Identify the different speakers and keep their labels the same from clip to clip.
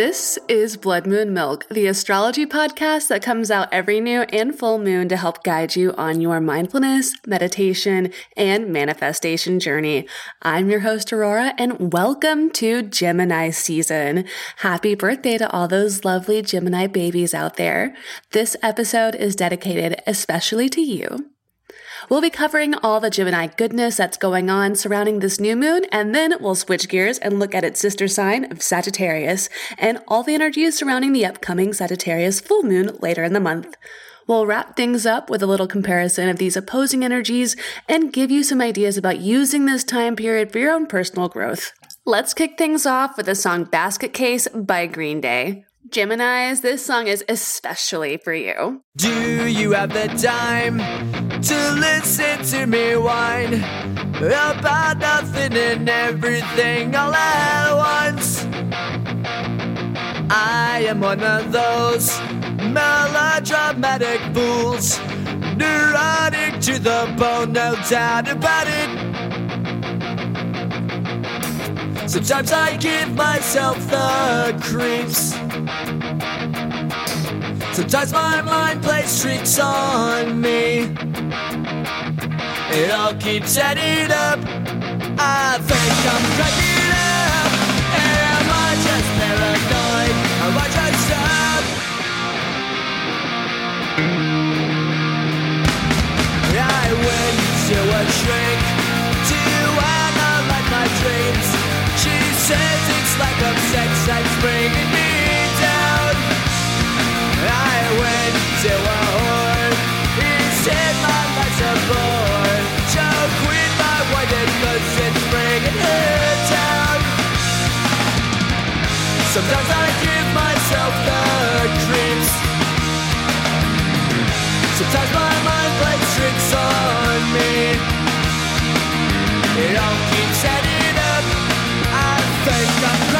Speaker 1: This is Blood Moon Milk, the astrology podcast that comes out every new and full moon to help guide you on your mindfulness, meditation, and manifestation journey. I'm your host, Aurora, and welcome to Gemini season. Happy birthday to all those lovely Gemini babies out there. This episode is dedicated especially to you. We'll be covering all the Gemini goodness that's going on surrounding this new moon, and then we'll switch gears and look at its sister sign of Sagittarius and all the energies surrounding the upcoming Sagittarius full moon later in the month. We'll wrap things up with a little comparison of these opposing energies and give you some ideas about using this time period for your own personal growth. Let's kick things off with the song Basket Case by Green Day. Geminis, this song is especially for you.
Speaker 2: Do you have the time to listen to me whine about nothing and everything all at once? I am one of those melodramatic fools, neurotic to the bone, no doubt about it. Sometimes I give myself the creeps. Sometimes my mind plays tricks on me. It all keeps adding up. I think I'm cracking up. Am I just paranoid? Am I just up? I went to a shrink says it's like sex that's bringing me down. I went to a whore. He said my life's a bore. So quit my white cause it's bringing her down. Sometimes I give myself the creeps. Sometimes my mind plays tricks on me. It all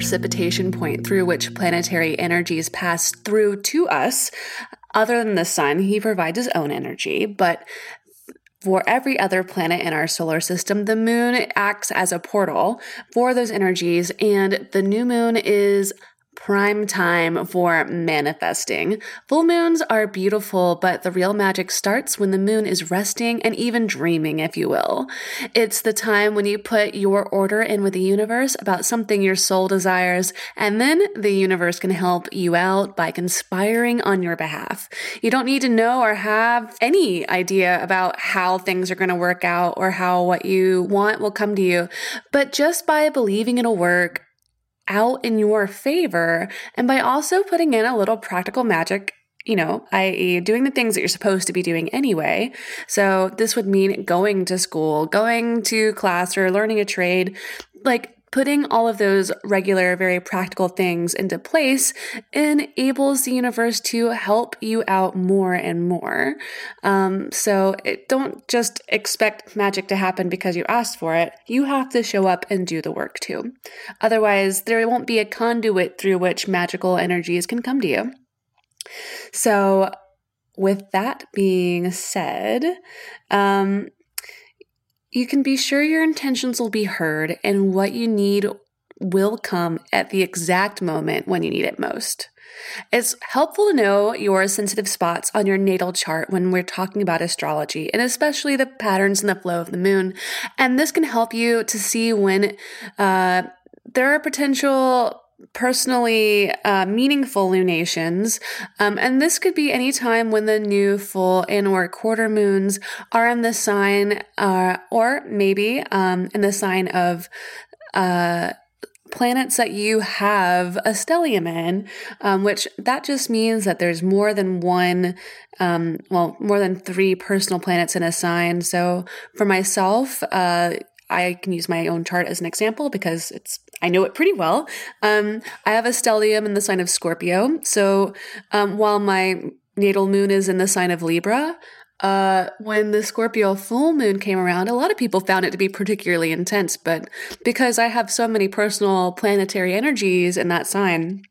Speaker 1: precipitation point through which planetary energies pass through to us. Other than the sun, he provides his own energy, but for every other planet in our solar system, the moon acts as a portal for those energies, and the new moon is prime time for manifesting. Full moons are beautiful, but the real magic starts when the moon is resting and even dreaming, if you will. It's the time when you put your order in with the universe about something your soul desires, and then the universe can help you out by conspiring on your behalf. You don't need to know or have any idea about how things are going to work out or how what you want will come to you, but just by believing it'll work, out in your favor and by also putting in a little practical magic you know, i.e., doing the things that you're supposed to be doing anyway. So, this would mean going to school, going to class, or learning a trade, like putting all of those regular, very practical things into place enables the universe to help you out more and more. Um, so it, don't just expect magic to happen because you asked for it. You have to show up and do the work too. Otherwise, there won't be a conduit through which magical energies can come to you. So, with that being said, um, you can be sure your intentions will be heard and what you need will come at the exact moment when you need it most. It's helpful to know your sensitive spots on your natal chart when we're talking about astrology, and especially the patterns and the flow of the moon. And this can help you to see when uh, there are potential personally uh, meaningful lunations. Um, and this could be any time when the new full and or quarter moons are in the sign, uh, or maybe um, in the sign of uh, planets that you have a stellium in, um, which that just means that there's more than one, um, well, more than three personal planets in a sign. So for myself, uh, I can use my own chart as an example because it's I know it pretty well. Um, I have a stellium in the sign of Scorpio. So um, while my natal moon is in the sign of Libra, uh, when the Scorpio full moon came around, a lot of people found it to be particularly intense. But because I have so many personal planetary energies in that sign,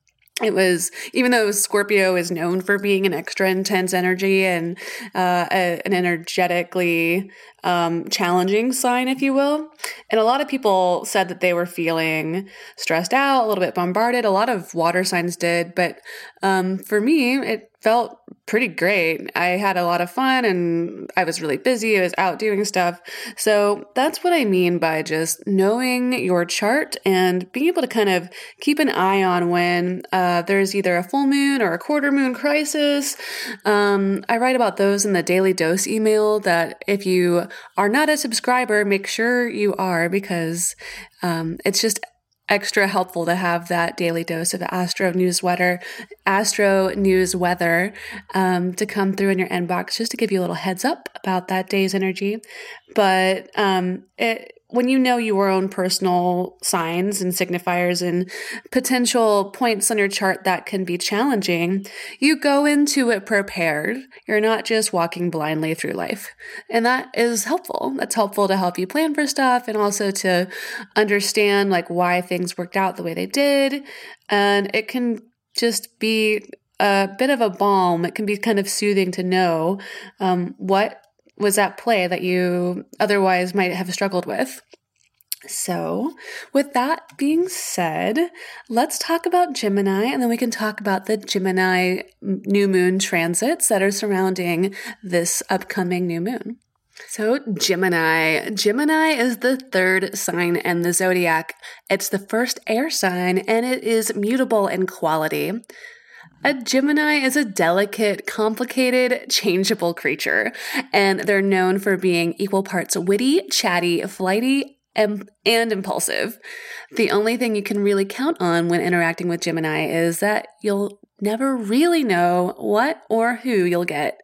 Speaker 1: it was even though Scorpio is known for being an extra intense energy and uh, a, an energetically um, challenging sign, if you will. And a lot of people said that they were feeling stressed out, a little bit bombarded. A lot of water signs did, but um, for me, it felt pretty great. I had a lot of fun and I was really busy. I was out doing stuff. So that's what I mean by just knowing your chart and being able to kind of keep an eye on when uh, there's either a full moon or a quarter moon crisis. Um, I write about those in the daily dose email that if you are not a subscriber, make sure you are because um, it's just extra helpful to have that daily dose of Astro News Weather, Astro News Weather um, to come through in your inbox just to give you a little heads up about that day's energy. But um, it, when you know your own personal signs and signifiers and potential points on your chart that can be challenging, you go into it prepared. You're not just walking blindly through life. And that is helpful. That's helpful to help you plan for stuff and also to understand like why things worked out the way they did. And it can just be a bit of a balm. It can be kind of soothing to know um, what was at play that you otherwise might have struggled with. So, with that being said, let's talk about Gemini and then we can talk about the Gemini new moon transits that are surrounding this upcoming new moon. So, Gemini. Gemini is the third sign in the zodiac. It's the first air sign and it is mutable in quality. A Gemini is a delicate, complicated, changeable creature, and they're known for being equal parts witty, chatty, flighty, and, and impulsive. The only thing you can really count on when interacting with Gemini is that you'll never really know what or who you'll get.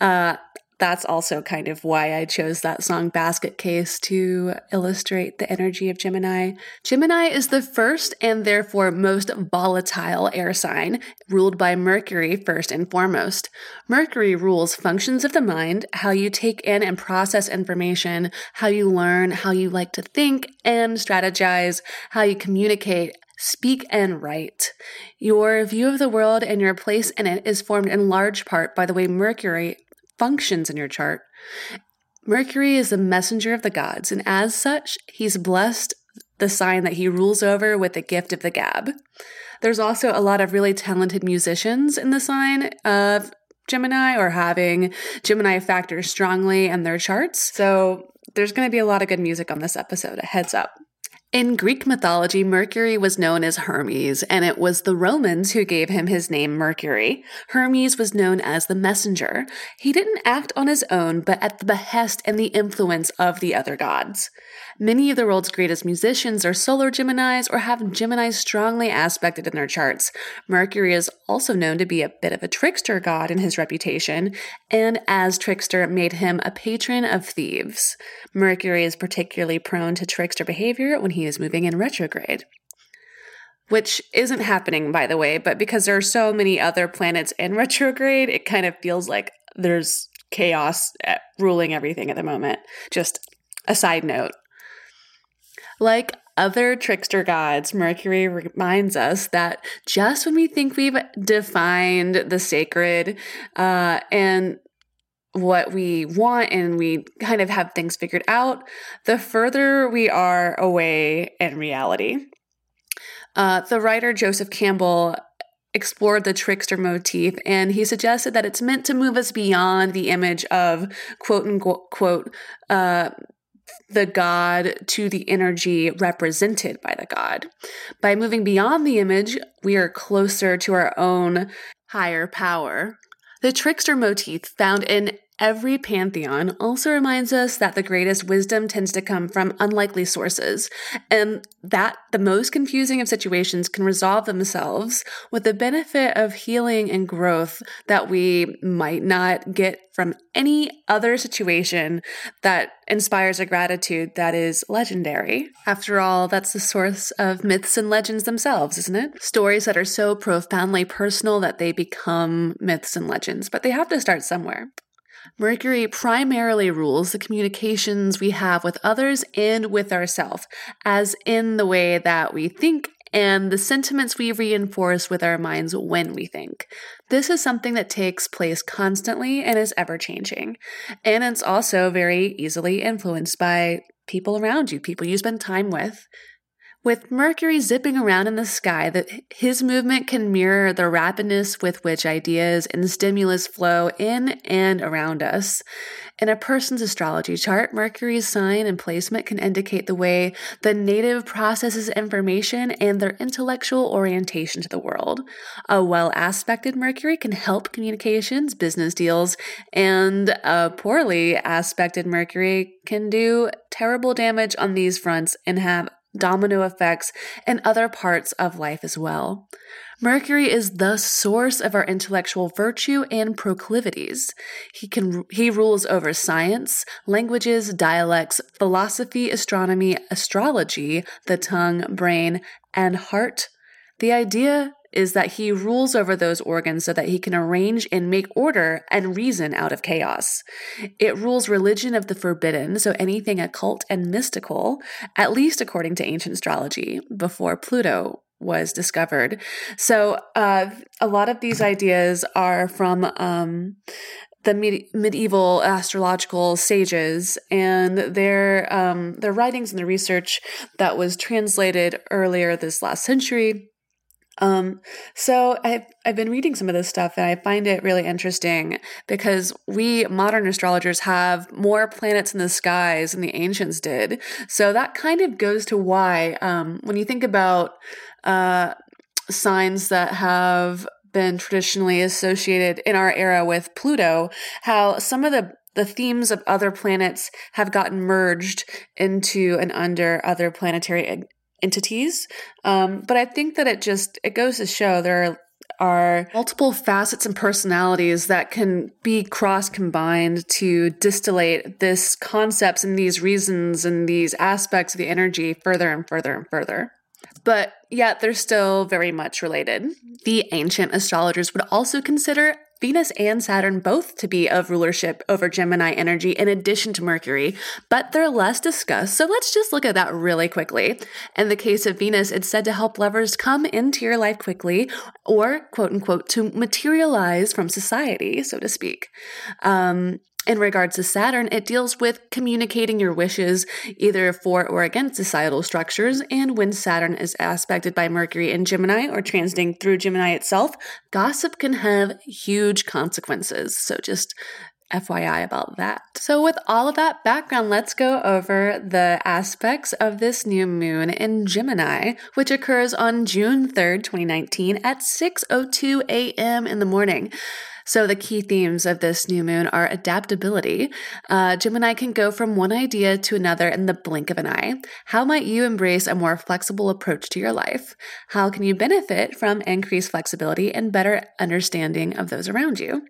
Speaker 1: Uh, that's also kind of why I chose that song Basket Case to illustrate the energy of Gemini. Gemini is the first and therefore most volatile air sign, ruled by Mercury first and foremost. Mercury rules functions of the mind, how you take in and process information, how you learn, how you like to think and strategize, how you communicate, speak and write. Your view of the world and your place in it is formed in large part by the way Mercury functions in your chart. Mercury is the messenger of the gods, and as such, he's blessed the sign that he rules over with the gift of the gab. There's also a lot of really talented musicians in the sign of Gemini or having Gemini factors strongly in their charts. So there's going to be a lot of good music on this episode, a heads up. In Greek mythology, Mercury was known as Hermes, and it was the Romans who gave him his name Mercury. Hermes was known as the messenger. He didn't act on his own, but at the behest and the influence of the other gods. Many of the world's greatest musicians are solar Geminis or have Geminis strongly aspected in their charts. Mercury is also known to be a bit of a trickster god in his reputation, and as trickster made him a patron of thieves. Mercury is particularly prone to trickster behavior when he is moving in retrograde. Which isn't happening, by the way, but because there are so many other planets in retrograde, it kind of feels like there's chaos eh, ruling everything at the moment. Just a side note. Like other trickster gods, Mercury reminds us that just when we think we've defined the sacred uh, and what we want and we kind of have things figured out, the further we are away in reality. Uh, the writer Joseph Campbell explored the trickster motif and he suggested that it's meant to move us beyond the image of quote unquote uh, the god to the energy represented by the god. By moving beyond the image, we are closer to our own higher power. The trickster motif found in every pantheon also reminds us that the greatest wisdom tends to come from unlikely sources, and that the most confusing of situations can resolve themselves with the benefit of healing and growth that we might not get from any other situation that inspires a gratitude that is legendary. After all, that's the source of myths and legends themselves, isn't it? Stories that are so profoundly personal that they become myths and legends, but they have to start somewhere. Mercury primarily rules the communications we have with others and with ourselves, as in the way that we think and the sentiments we reinforce with our minds when we think. This is something that takes place constantly and is ever changing. And it's also very easily influenced by people around you, people you spend time with, with Mercury zipping around in the sky, that his movement can mirror the rapidness with which ideas and stimulus flow in and around us. In a person's astrology chart, Mercury's sign and placement can indicate the way the native processes information and their intellectual orientation to the world. A well aspected Mercury can help communications, business deals, and a poorly aspected Mercury can do terrible damage on these fronts and have domino effects, and other parts of life as well. Mercury is the source of our intellectual virtue and proclivities. He can he rules over science, languages, dialects, philosophy, astronomy, astrology, the tongue, brain, and heart. The idea is that he rules over those organs so that he can arrange and make order and reason out of chaos. It rules religion of the forbidden, so anything occult and mystical, at least according to ancient astrology, before Pluto was discovered. So uh, a lot of these ideas are from um, the med- medieval astrological sages and their um, their writings and the research that was translated earlier this last century um, so I've, I've been reading some of this stuff and I find it really interesting because we modern astrologers have more planets in the skies than the ancients did. So that kind of goes to why, um, when you think about, uh, signs that have been traditionally associated in our era with Pluto, how some of the the themes of other planets have gotten merged into and under other planetary entities. Um, but I think that it just it goes to show there are are multiple facets and personalities that can be cross combined to distillate this concepts and these reasons and these aspects of the energy further and further and further. But yet they're still very much related. The ancient astrologers would also consider Venus and Saturn both to be of rulership over Gemini energy in addition to Mercury, but they're less discussed. So let's just look at that really quickly. In the case of Venus, it's said to help lovers come into your life quickly or, quote unquote, to materialize from society, so to speak. Um, in regards to Saturn, it deals with communicating your wishes either for or against societal structures. And when Saturn is aspected by Mercury in Gemini or transiting through Gemini itself, gossip can have huge consequences. So just FYI about that. So, with all of that background, let's go over the aspects of this new moon in Gemini, which occurs on June 3rd, 2019 at 6:02 a.m. in the morning. So, the key themes of this new moon are adaptability. Uh, Gemini can go from one idea to another in the blink of an eye. How might you embrace a more flexible approach to your life? How can you benefit from increased flexibility and better understanding of those around you?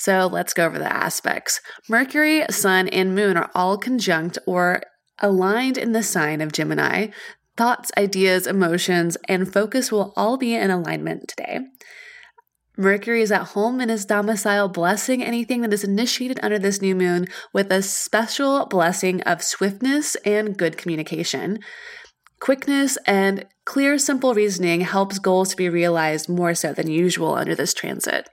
Speaker 1: So let's go over the aspects. Mercury, Sun, and Moon are all conjunct or aligned in the sign of Gemini. Thoughts, ideas, emotions, and focus will all be in alignment today. Mercury is at home in his domicile, blessing anything that is initiated under this new moon with a special blessing of swiftness and good communication. Quickness and clear, simple reasoning helps goals to be realized more so than usual under this transit.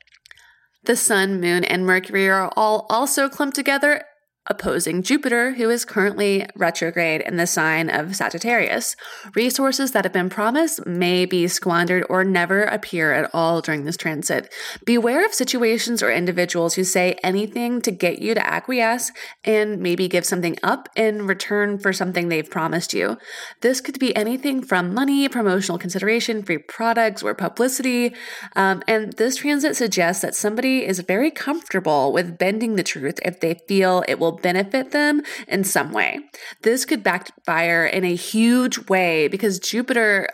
Speaker 1: The Sun, Moon, and Mercury are all also clumped together opposing Jupiter, who is currently retrograde in the sign of Sagittarius. Resources that have been promised may be squandered or never appear at all during this transit. Beware of situations or individuals who say anything to get you to acquiesce and maybe give something up in return for something they've promised you. This could be anything from money, promotional consideration, free products, or publicity. Um, and this transit suggests that somebody is very comfortable with bending the truth if they feel it will benefit them in some way. This could backfire in a huge way because Jupiter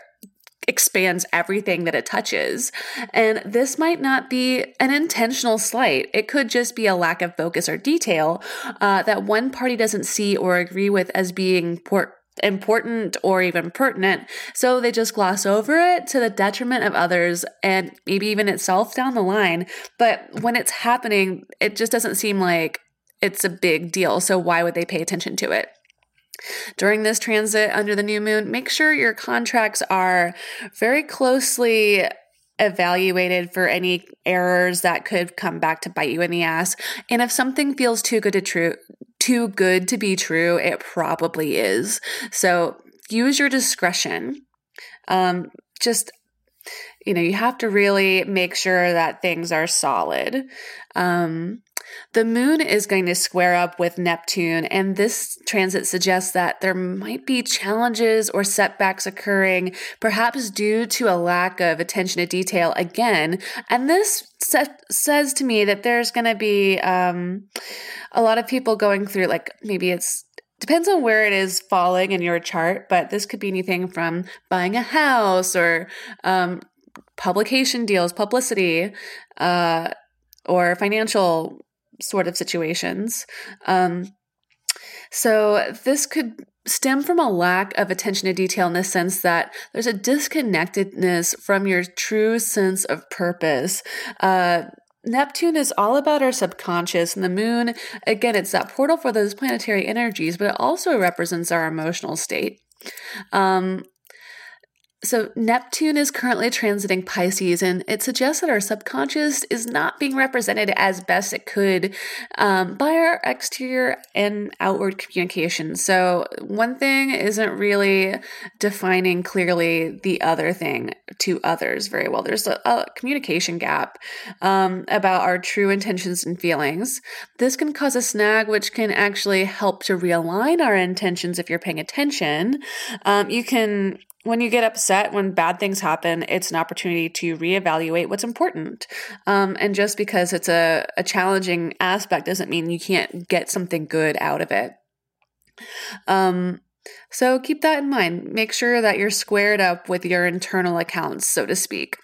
Speaker 1: expands everything that it touches. And this might not be an intentional slight. It could just be a lack of focus or detail uh, that one party doesn't see or agree with as being port- important or even pertinent. So they just gloss over it to the detriment of others and maybe even itself down the line. But when it's happening, it just doesn't seem like it's a big deal. So why would they pay attention to it? During this transit under the new moon, make sure your contracts are very closely evaluated for any errors that could come back to bite you in the ass. And if something feels too good to true too good to be true, it probably is. So use your discretion. Um, just you know, you have to really make sure that things are solid. Um, the moon is going to square up with Neptune, and this transit suggests that there might be challenges or setbacks occurring, perhaps due to a lack of attention to detail again. And this says to me that there's going to be um, a lot of people going through, like maybe it's depends on where it is falling in your chart, but this could be anything from buying a house or um, publication deals, publicity, uh, or financial sort of situations. Um, so this could stem from a lack of attention to detail in the sense that there's a disconnectedness from your true sense of purpose. Uh, Neptune is all about our subconscious, and the moon, again, it's that portal for those planetary energies, but it also represents our emotional state. Um, so, Neptune is currently transiting Pisces, and it suggests that our subconscious is not being represented as best it could um, by our exterior and outward communication. So, one thing isn't really defining clearly the other thing to others very well. There's a, a communication gap um, about our true intentions and feelings. This can cause a snag, which can actually help to realign our intentions if you're paying attention. Um, you can when you get upset when bad things happen, it's an opportunity to reevaluate what's important. Um, and just because it's a, a challenging aspect doesn't mean you can't get something good out of it. Um, so keep that in mind. Make sure that you're squared up with your internal accounts, so to speak.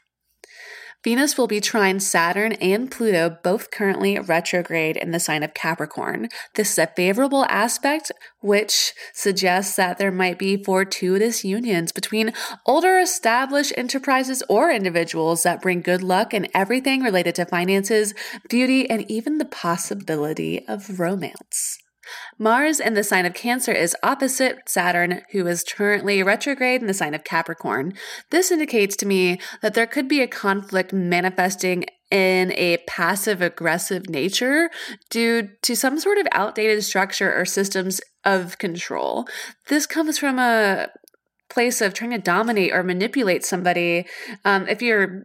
Speaker 1: Venus will be trine Saturn and Pluto, both currently retrograde in the sign of Capricorn. This is a favorable aspect, which suggests that there might be fortuitous unions between older established enterprises or individuals that bring good luck in everything related to finances, beauty, and even the possibility of romance. Mars in the sign of Cancer is opposite Saturn, who is currently retrograde in the sign of Capricorn. This indicates to me that there could be a conflict manifesting in a passive aggressive nature due to some sort of outdated structure or systems of control. This comes from a place of trying to dominate or manipulate somebody. Um, if you're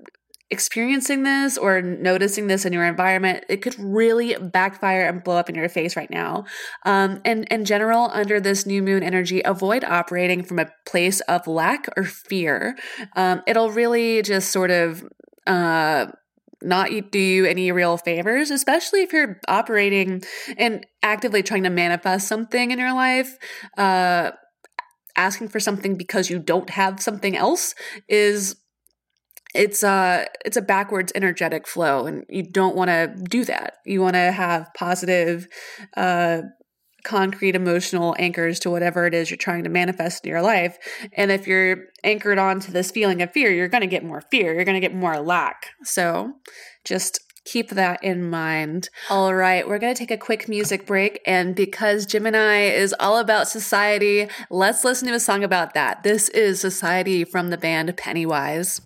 Speaker 1: experiencing this or noticing this in your environment, it could really backfire and blow up in your face right now. Um, and in general, under this new moon energy, avoid operating from a place of lack or fear. Um, it'll really just sort of uh, not do you any real favors, especially if you're operating and actively trying to manifest something in your life. Uh, asking for something because you don't have something else is it's a it's a backwards energetic flow and you don't want to do that you want to have positive uh concrete emotional anchors to whatever it is you're trying to manifest in your life. And if you're anchored onto this feeling of fear, you're going to get more fear. You're going to get more lack. So just keep that in mind. All right, we're going to take a quick music break. And because Gemini is all about society, let's listen to a song about that. This is Society from the band Pennywise.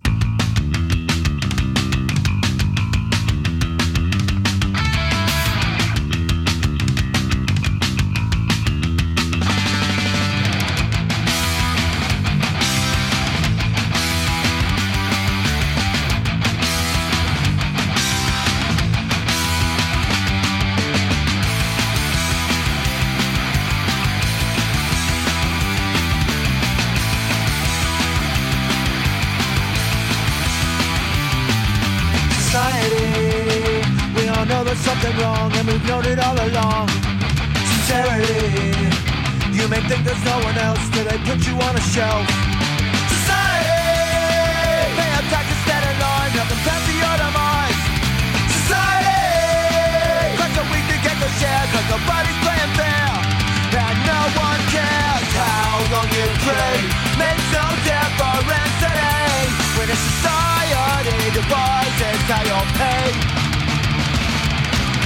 Speaker 2: May think there's no one else till they put you on a shelf. Society, may attack a steady line, help them pass your demise. Society, cause the weak to get the share, cause nobody's playing fair. And no one cares how long you pray, makes no difference today. When a society devises how you'll pay.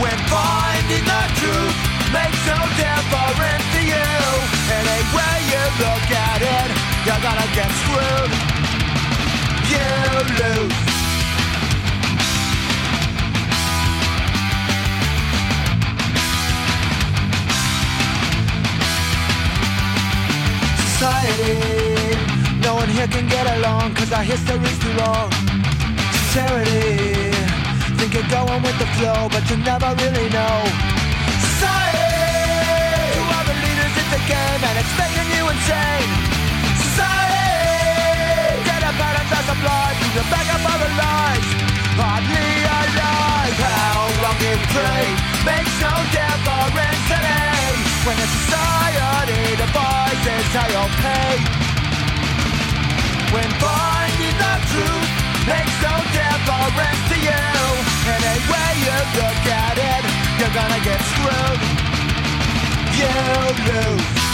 Speaker 2: When finding the truth makes no difference to you Any way you look at it, you're gonna get screwed. You lose. Society, no one here can get along Cause our history's too long. Sincerity think you're going with the flow, but you never really know. Game, and it's making you insane. Society, get a better glass of blood to the back of other lies. Hardly alive, how long you pray makes no difference today. When a society devises how you'll pay. When finding the truth makes no difference to you. Any way you look at it, you're gonna get screwed. You lose.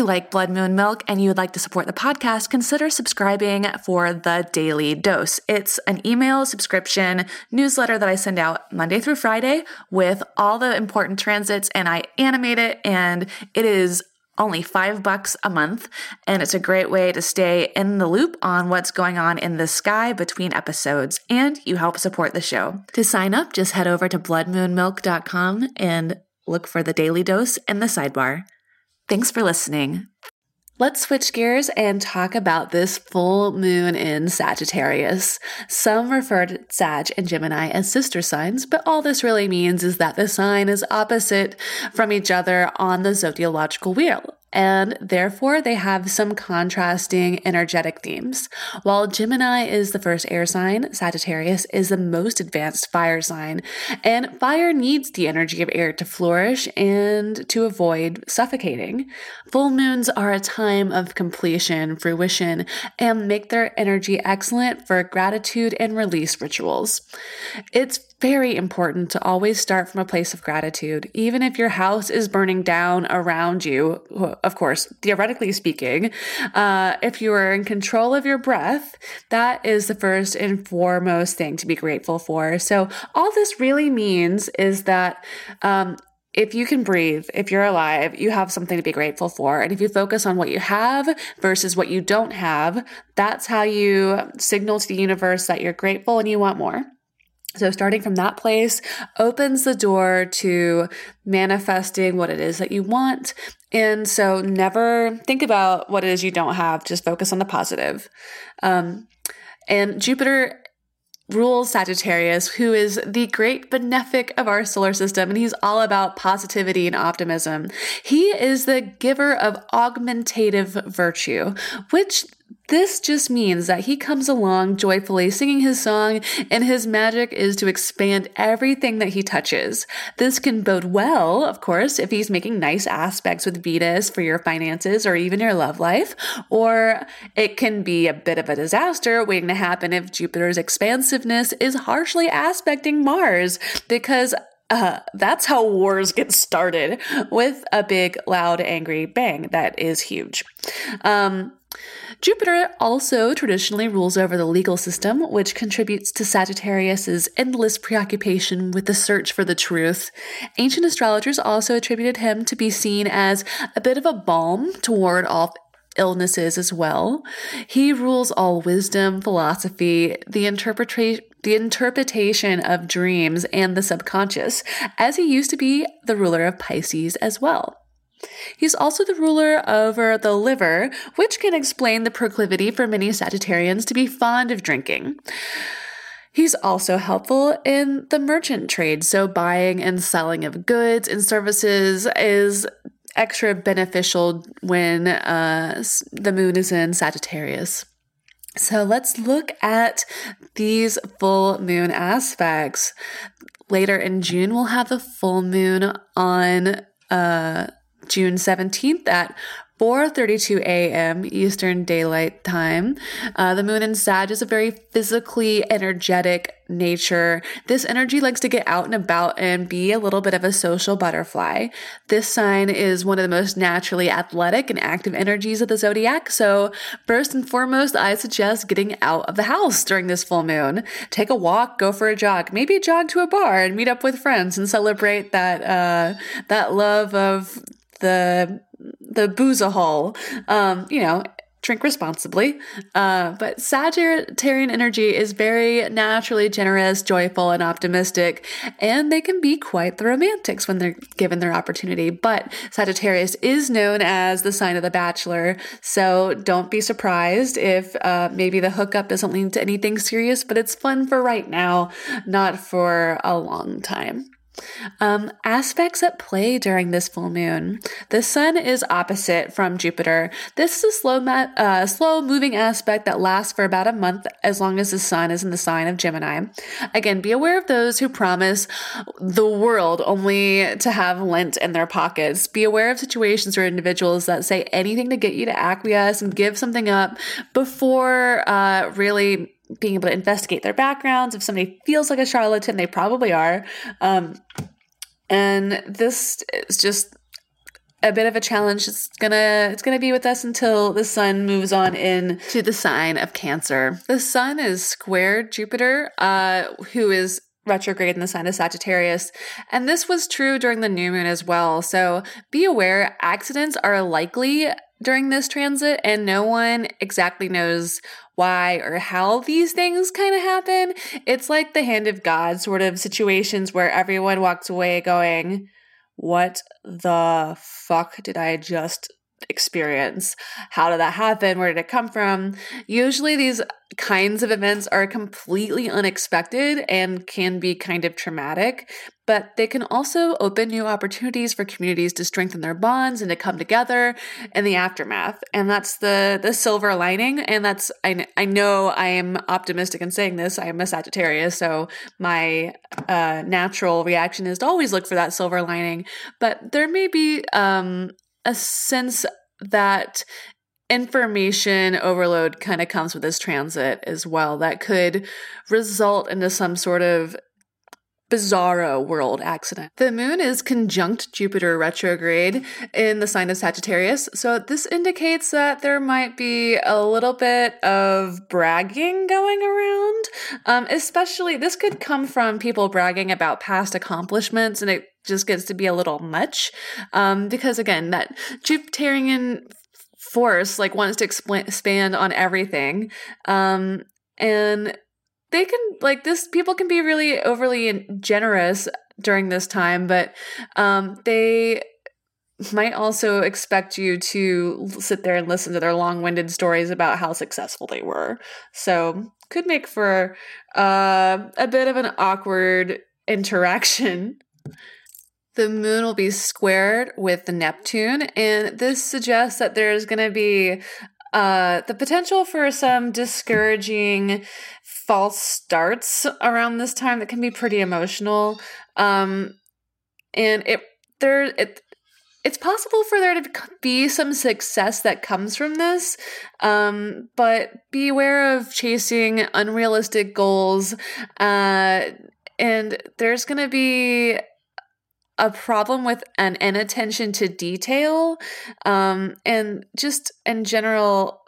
Speaker 2: You
Speaker 1: like Blood Moon Milk and you would like to support the podcast, consider subscribing for the Daily Dose. It's an email subscription newsletter that I send out Monday through Friday with all the important transits and I animate it and it is only five bucks a month, and it's a great way to stay in the loop on what's going on in the sky between episodes, and you help support the show. To sign up, just head over to bloodmoonmilk.com and look for the daily dose in the sidebar. Thanks for listening. Let's switch gears and talk about this full moon in Sagittarius. Some refer to Sag and Gemini as sister signs, but all this really means is that the sign is opposite from each other on the zodiacal wheel and therefore they have some contrasting energetic themes. While Gemini is the first air sign, Sagittarius is the most advanced fire sign, and fire needs the energy of air to flourish and to avoid suffocating. Full moons are a time of completion, fruition, and make their energy excellent for gratitude and release rituals. It's very important to always start from a place of gratitude. Even if your house is burning down around you, of course, theoretically speaking, uh, if you are in control of your breath, that is the first and foremost thing to be grateful for. So, all this really means is that um, if you can breathe, if you're alive, you have something to be grateful for. And if you focus on what you have versus what you don't have, that's how you signal to the universe that you're grateful and you want more. So, starting from that place opens the door to manifesting what it is that you want. And so, never think about what it is you don't have, just focus on the positive. Um, and Jupiter rules Sagittarius, who is the great benefic of our solar system, and he's all about positivity and optimism. He is the giver of augmentative virtue, which this just means that he comes along joyfully singing his song, and his magic is to expand everything that he touches. This can bode well, of course, if he's making nice aspects with Venus for your finances or even your love life, or it can be a bit of a disaster waiting to happen if Jupiter's expansiveness is harshly aspecting Mars, because uh, that's how wars get started with a big, loud, angry bang that is huge. Um, Jupiter also traditionally rules over the legal system, which contributes to Sagittarius's endless preoccupation with the search for the truth. Ancient astrologers also attributed him to be seen as a bit of a balm to ward off illnesses as well. He rules all wisdom, philosophy, the interpretation the interpretation of dreams and the subconscious, as he used to be the ruler of Pisces as well. He's also the ruler over the liver, which can explain the proclivity for many Sagittarians to be fond of drinking. He's also helpful in the merchant trade, so buying and selling of goods and services is extra beneficial when uh, the moon is in Sagittarius. So let's look at these full moon aspects. Later in June, we'll have the full moon on uh, June 17th at 4:32 a.m. Eastern Daylight Time. Uh, the moon in Sag is a very physically energetic nature. This energy likes to get out and about and be a little bit of a social butterfly. This sign is one of the most naturally athletic and active energies of the zodiac. So, first and foremost, I suggest getting out of the house during this full moon. Take a walk, go for a jog, maybe jog to a bar and meet up with friends and celebrate that uh, that love of the the boozahol. Um, you know, drink responsibly. Uh, but Sagittarian energy is very naturally generous, joyful, and optimistic, and they can be quite the romantics when they're given their opportunity. But Sagittarius is known as the sign of the bachelor, so don't be surprised if uh, maybe the hookup doesn't lead to anything serious, but it's fun for right now, not for a long time. Um, aspects at play during this full moon. The sun is opposite from Jupiter. This is a slow, ma- uh, slow moving aspect that lasts for about a month as long as the sun is in the sign of Gemini. Again, be aware of those who promise the world only to have lint in their pockets. Be aware of situations or individuals that say anything to get you to acquiesce and give something up before uh, really being able to investigate their backgrounds. If somebody feels like a charlatan, they probably are. Um, and this is just a bit of a challenge. It's gonna it's gonna be with us until the sun moves on in to the sign of Cancer. The sun is squared Jupiter, uh, who is retrograde in the sign of Sagittarius. And this was true during the new moon as well. So be aware accidents are likely during this transit, and no one exactly knows why or how these things kind of happen. It's like the hand of God sort of situations where everyone walks away going, What the fuck did I just experience? How did that happen? Where did it come from? Usually, these kinds of events are completely unexpected and can be kind of traumatic, but they can also open new opportunities for communities to strengthen their bonds and to come together in the aftermath. And that's the the silver lining. And that's I, I know I am optimistic in saying this. I am a Sagittarius, so my uh, natural reaction is to always look for that silver lining. But there may be um, a sense that information overload kind of comes with this transit as well that could result into some sort of bizarro world accident. The moon is conjunct Jupiter retrograde in the sign of Sagittarius, so this indicates that there might be a little bit of bragging going around. Um, especially, this could come from people bragging about past accomplishments, and it just gets to be a little much. Um, because again, that Jupiterian force like wants to expl- expand on everything. Um, and they can like this people can be really overly generous during this time but um they might also expect you to sit there and listen to their long-winded stories about how successful they were so could make for uh, a bit of an awkward interaction the moon will be squared with the neptune and this suggests that there's going to be uh, the potential for some discouraging false starts around this time that can be pretty emotional. Um, and it there it it's possible for there to be some success that comes from this, um, but beware of chasing unrealistic goals. Uh, and there's going to be a problem with an inattention to detail um, and just in general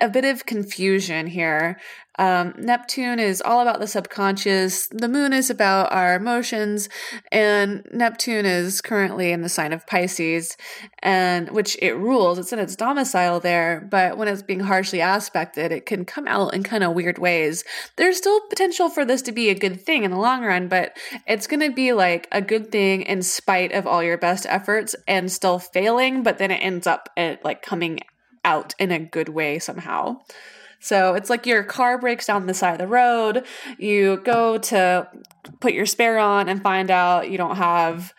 Speaker 1: a bit of confusion here um, Neptune is all about the subconscious. The moon is about our emotions, and Neptune is currently in the sign of Pisces, and which it rules. It's in its domicile there, but when it's being harshly aspected, it can come out in kind of weird ways. There's still potential for this to be a good thing in the long run, but it's going to be like a good thing in spite of all your best efforts and still failing, but then it ends up at, like coming out in a good way somehow. So it's like your car breaks down the side of the road. You go to put your spare on and find out you don't have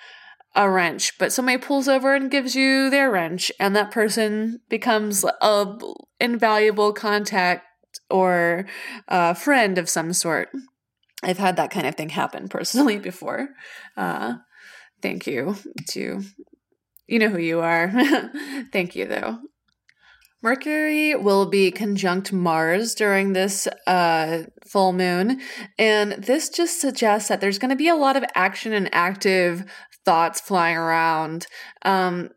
Speaker 1: a wrench, but somebody pulls over and gives you their wrench, and that person becomes a invaluable contact or a friend of some sort. I've had that kind of thing happen personally before. Uh, thank you to you know who you are. thank you though. Mercury will be conjunct Mars during this uh, full moon. And this just suggests that there's going to be a lot of action and active thoughts flying around. Um,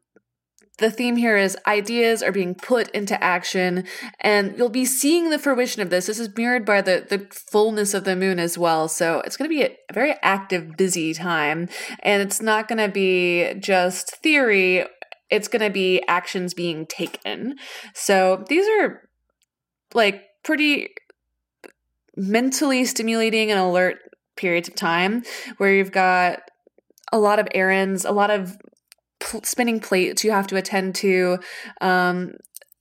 Speaker 1: the theme here is ideas are being put into action, and you'll be seeing the fruition of this. This is mirrored by the, the fullness of the moon as well. So it's going to be a very active, busy time, and it's not going to be just theory it's going to be actions being taken. So these are like pretty mentally stimulating and alert periods of time where you've got a lot of errands, a lot of pl- spinning plates you have to attend to. Um,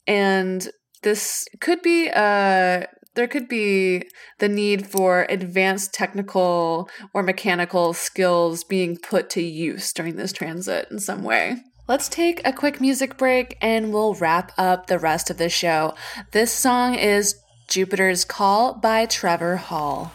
Speaker 1: and this could be uh there could be the need for advanced technical or mechanical skills being put to use during this transit in some way. Let's take a quick music break and we'll wrap up the rest of the show. This song is Jupiter's Call by Trevor Hall.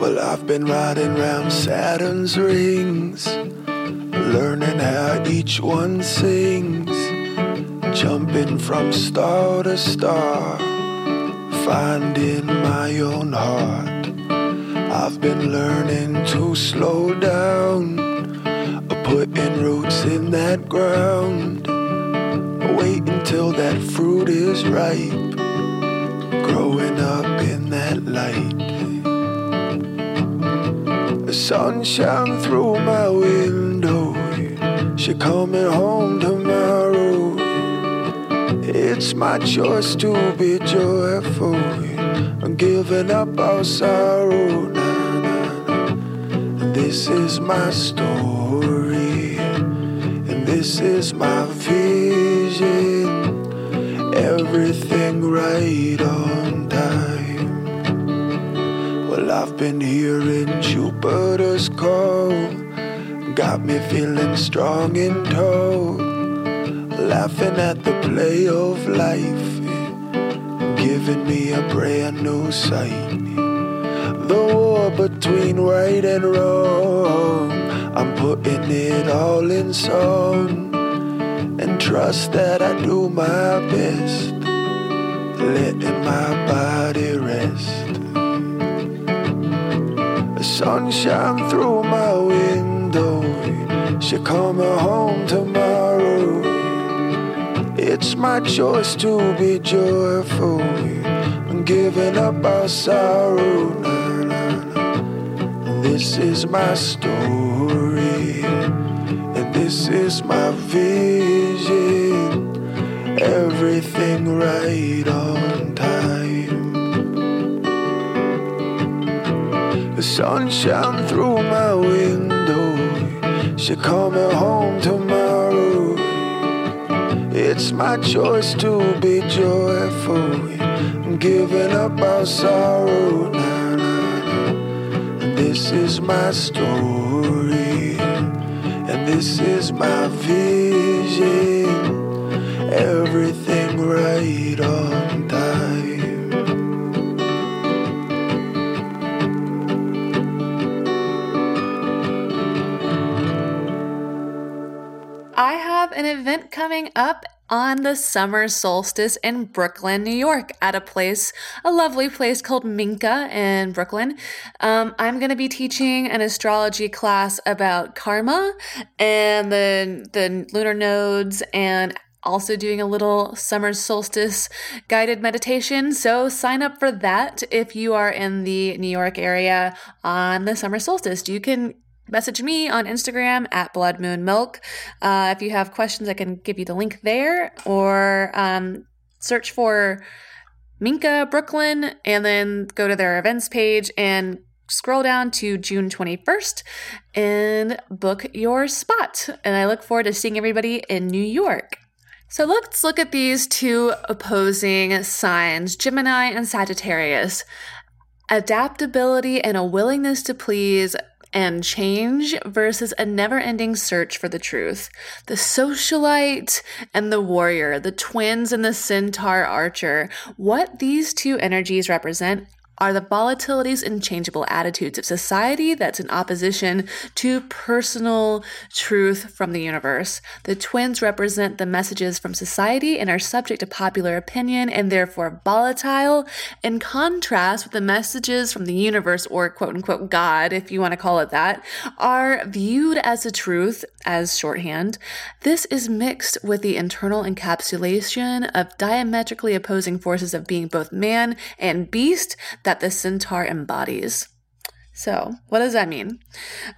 Speaker 3: Well, I've been riding round Saturn's rings, learning how each one sings jumping from star to star, finding my own heart. I've been learning to slow down, putting roots in that ground. Wait until that fruit is ripe, growing up in that light. The sun shine through my window. She coming home tomorrow. It's my choice to be joyful. I'm giving up all sorrow. Nah. This is my story, and this is my vision. Everything right on time. Well, I've been hearing Jupiter's call, got me feeling strong and tall laughing at the play of life, giving me a brand new sight. The war between right and wrong, I'm putting it all in song and trust that I do my best, letting my body rest. The sunshine through my window, she coming home tomorrow. It's my choice to be joyful and giving up our sorrow. Nah, nah, nah. This is my story, and this is my vision. Everything right on time. The sun sunshine through my window, she coming home tomorrow. It's my choice to be joyful, I'm giving up our sorrow. Nah, nah. This is my story, and this is my vision. Everything right on time.
Speaker 1: I have an event coming up on the summer solstice in Brooklyn, New York, at a place, a lovely place called Minka in Brooklyn. Um, I'm going to be teaching an astrology class about karma and the the lunar nodes and also doing a little summer solstice guided meditation. So sign up for that if you are in the New York area on the summer solstice. You can message me on Instagram at Blood Moon Milk. Uh, if you have questions, I can give you the link there or um, search for Minka Brooklyn and then go to their events page and scroll down to June 21st and book your spot. And I look forward to seeing everybody in New York. So let's look at these two opposing signs, Gemini and Sagittarius. Adaptability and a willingness to please and change versus a never ending search for the truth. The socialite and the warrior, the twins and the centaur archer. What these two energies represent are the volatilities and changeable attitudes of society that's in opposition to personal truth from the universe. The twins represent the messages from society and are subject to popular opinion and therefore volatile, in contrast with the messages from the universe or quote unquote God, if you want to call it that, are viewed as the truth as shorthand. This is mixed with the internal encapsulation of diametrically opposing forces of being both man and beast that the centaur embodies. So, what does that mean?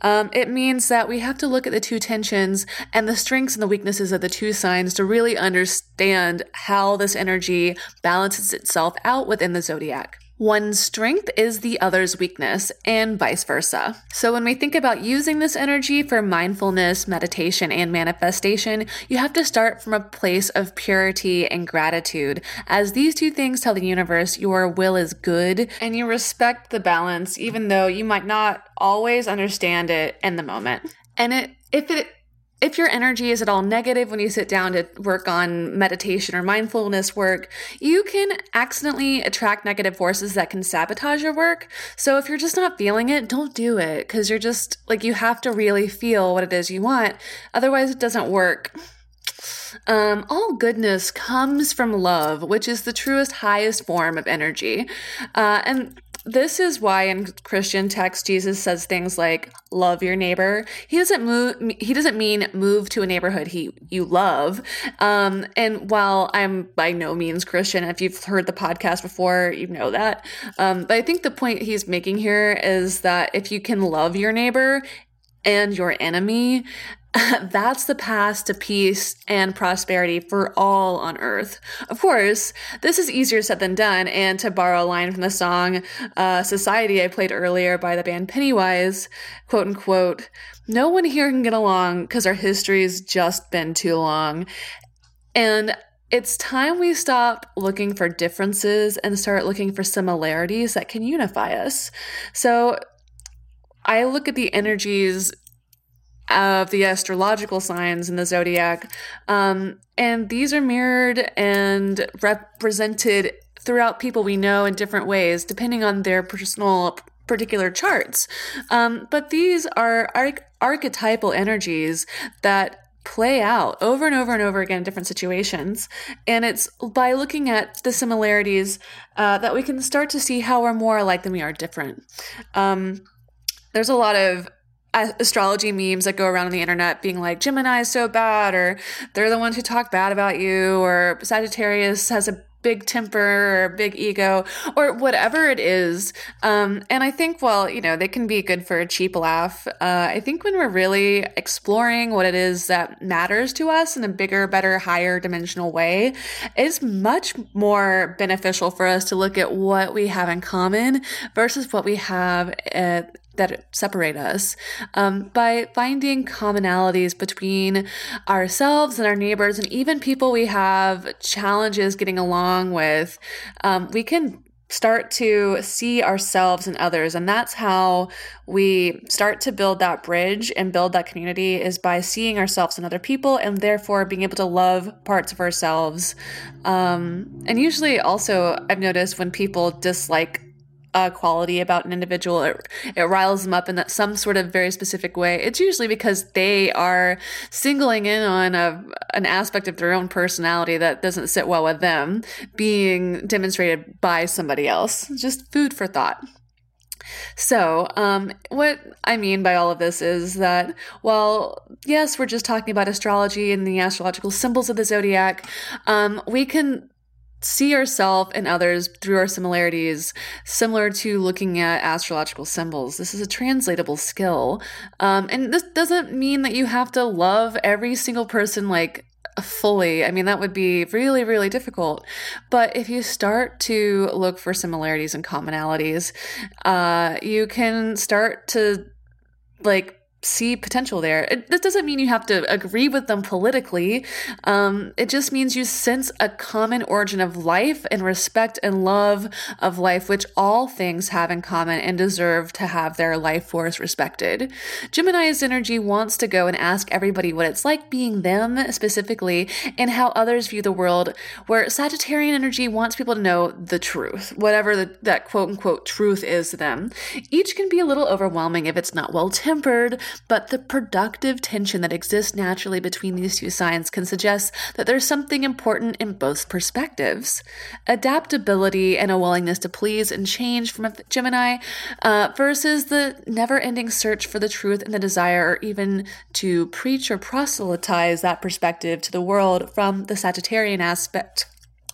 Speaker 1: Um, it means that we have to look at the two tensions and the strengths and the weaknesses of the two signs to really understand how this energy balances itself out within the zodiac. One's strength is the other's weakness, and vice versa. So, when we think about using this energy for mindfulness, meditation, and manifestation, you have to start from a place of purity and gratitude, as these two things tell the universe your will is good and you respect the balance, even though you might not always understand it in the moment. And it, if it if your energy is at all negative when you sit down to work on meditation or mindfulness work, you can accidentally attract negative forces that can sabotage your work. So if you're just not feeling it, don't do it because you're just like, you have to really feel what it is you want. Otherwise, it doesn't work. Um, all goodness comes from love, which is the truest, highest form of energy. Uh, and this is why in Christian text Jesus says things like love your neighbor. He doesn't move he doesn't mean move to a neighborhood he you love. Um, and while I'm by no means Christian, if you've heard the podcast before, you know that. Um, but I think the point he's making here is that if you can love your neighbor and your enemy, that's the path to peace and prosperity for all on earth. Of course, this is easier said than done, and to borrow a line from the song uh, Society I played earlier by the band Pennywise, quote unquote, no one here can get along because our history's just been too long. And it's time we stop looking for differences and start looking for similarities that can unify us. So I look at the energies of the astrological signs in the zodiac. Um, and these are mirrored and represented throughout people we know in different ways, depending on their personal particular charts. Um, but these are arch- archetypal energies that play out over and over and over again in different situations. And it's by looking at the similarities uh, that we can start to see how we're more alike than we are different. Um, there's a lot of astrology memes that go around on the internet being like Gemini is so bad or they're the ones who talk bad about you or Sagittarius has a big temper or big ego or whatever it is. Um, and I think, well, you know, they can be good for a cheap laugh. Uh, I think when we're really exploring what it is that matters to us in a bigger, better, higher dimensional way, it's much more beneficial for us to look at what we have in common versus what we have at that separate us um, by finding commonalities between ourselves and our neighbors and even people we have challenges getting along with um, we can start to see ourselves and others. And that's how we start to build that bridge and build that community is by seeing ourselves and other people and therefore being able to love parts of ourselves. Um, and usually also i've noticed when people dislike a quality about an individual, it, it riles them up in that some sort of very specific way. It's usually because they are singling in on a, an aspect of their own personality that doesn't sit well with them being demonstrated by somebody else. Just food for thought. So, um, what I mean by all of this is that, while, yes, we're just talking about astrology and the astrological symbols of the zodiac. Um, we can see ourselves and others through our similarities, similar to looking at astrological symbols. This is a translatable skill. Um, and this doesn't mean that you have to love every single person like fully. I mean, that would be really, really difficult. But if you start to look for similarities and commonalities, uh, you can start to like see potential there. It, this doesn't mean you have to agree with them politically. Um, it just means you sense a common origin of life and respect and love of life, which all things have in common and deserve to have their life force respected. Gemini's energy wants to go and ask everybody what it's like being them specifically and how others view the world, where Sagittarian energy wants people to know the truth, whatever the, that quote unquote truth is to them. Each can be a little overwhelming if it's not well tempered, but the productive tension that exists naturally between these two signs can suggest that there's something important in both perspectives. Adaptability and a willingness to please and change from a Gemini uh, versus the never ending search for the truth and the desire, or even to preach or proselytize that perspective to the world from the Sagittarian aspect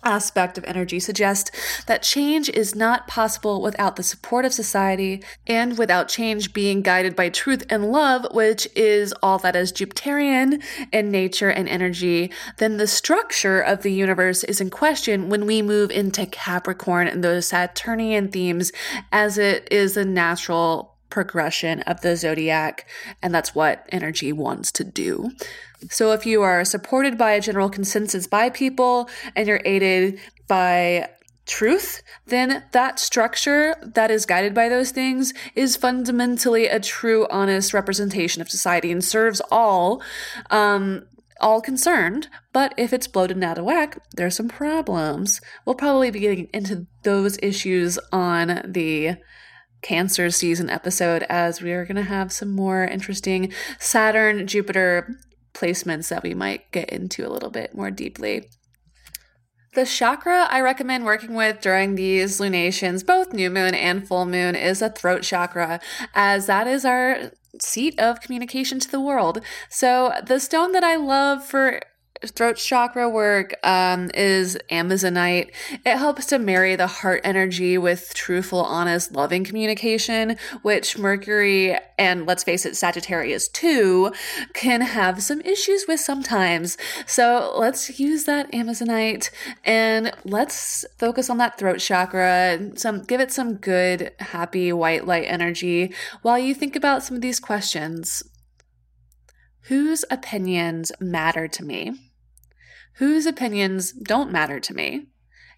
Speaker 1: aspect of energy suggests that change is not possible without the support of society and without change being guided by truth and love, which is all that is Jupiterian in nature and energy, then the structure of the universe is in question when we move into Capricorn and those Saturnian themes as it is a natural progression of the zodiac, and that's what energy wants to do. So, if you are supported by a general consensus by people and you're aided by truth, then that structure that is guided by those things is fundamentally a true, honest representation of society and serves all. Um, all concerned, but if it's bloated and out of whack, there's some problems. We'll probably be getting into those issues on the Cancer season episode as we are going to have some more interesting Saturn Jupiter placements that we might get into a little bit more deeply. The chakra I recommend working with during these lunations, both new moon and full moon, is the throat chakra, as that is our seat of communication to the world. So, the stone that I love for throat chakra work um, is Amazonite. It helps to marry the heart energy with truthful, honest, loving communication, which Mercury and let's face it, Sagittarius too can have some issues with sometimes. So let's use that Amazonite and let's focus on that throat chakra. Some give it some good, happy white light energy while you think about some of these questions. Whose opinions matter to me? Whose opinions don't matter to me?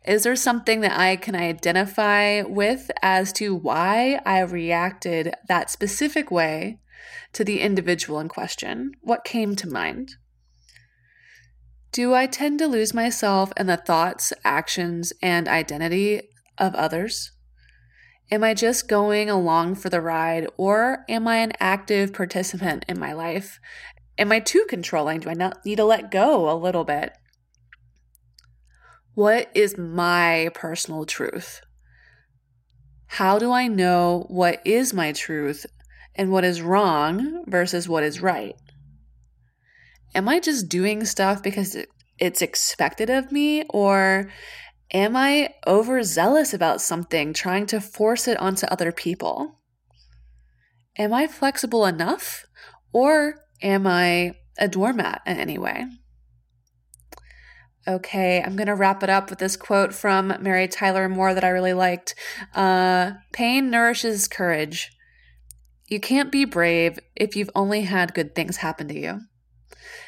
Speaker 1: Is there something that I can identify with as to why I reacted that specific way to the individual in question? What came to mind? Do I tend to lose myself in the thoughts, actions, and identity of others? Am I just going along for the ride or am I an active participant in my life? Am I too controlling? Do I not need to let go a little bit? What is my personal truth? How do I know what is my truth and what is wrong versus what is right? Am I just doing stuff because it's expected of me, or am I overzealous about something, trying to force it onto other people? Am I flexible enough, or am I a doormat in any way? Okay, I'm going to wrap it up with this quote from Mary Tyler Moore that I really liked. Uh, Pain nourishes courage. You can't be brave if you've only had good things happen to you.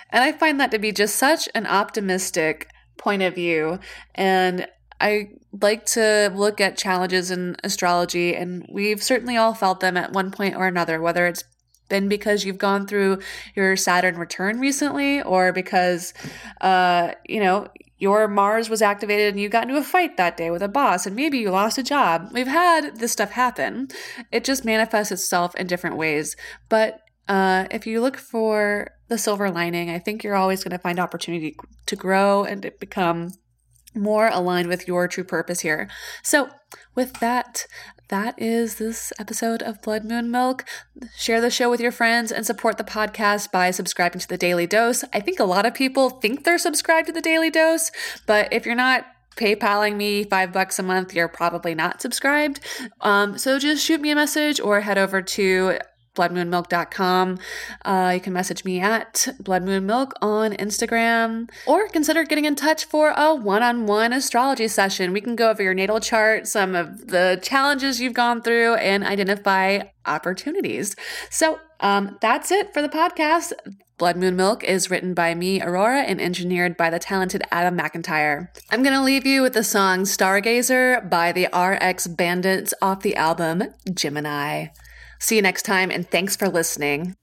Speaker 1: And I find that to be just such an optimistic point of view. And I like to look at challenges in astrology, and we've certainly all felt them at one point or another, whether it's been because you've gone through your Saturn return recently, or because, uh, you know, your Mars was activated and you got into a fight that day with a boss, and maybe you lost a job. We've had this stuff happen. It just manifests itself in different ways. But uh, if you look for the silver lining, I think you're always going to find opportunity to grow and to become more aligned with your true purpose here. So, with that, that is this episode of Blood Moon Milk. Share the show with your friends and support the podcast by subscribing to the Daily Dose. I think a lot of people think they're subscribed to the Daily Dose, but if you're not PayPaling me five bucks a month, you're probably not subscribed. Um, so just shoot me a message or head over to bloodmoonmilk.com. Uh, you can message me at bloodmoonmilk on Instagram or consider getting in touch for a one on one astrology session. We can go over your natal chart, some of the challenges you've gone through, and identify opportunities. So um, that's it for the podcast. Blood Moon Milk is written by me, Aurora, and engineered by the talented Adam McIntyre. I'm going to leave you with the song Stargazer by the RX Bandits off the album Gemini. See you next time, and thanks for listening.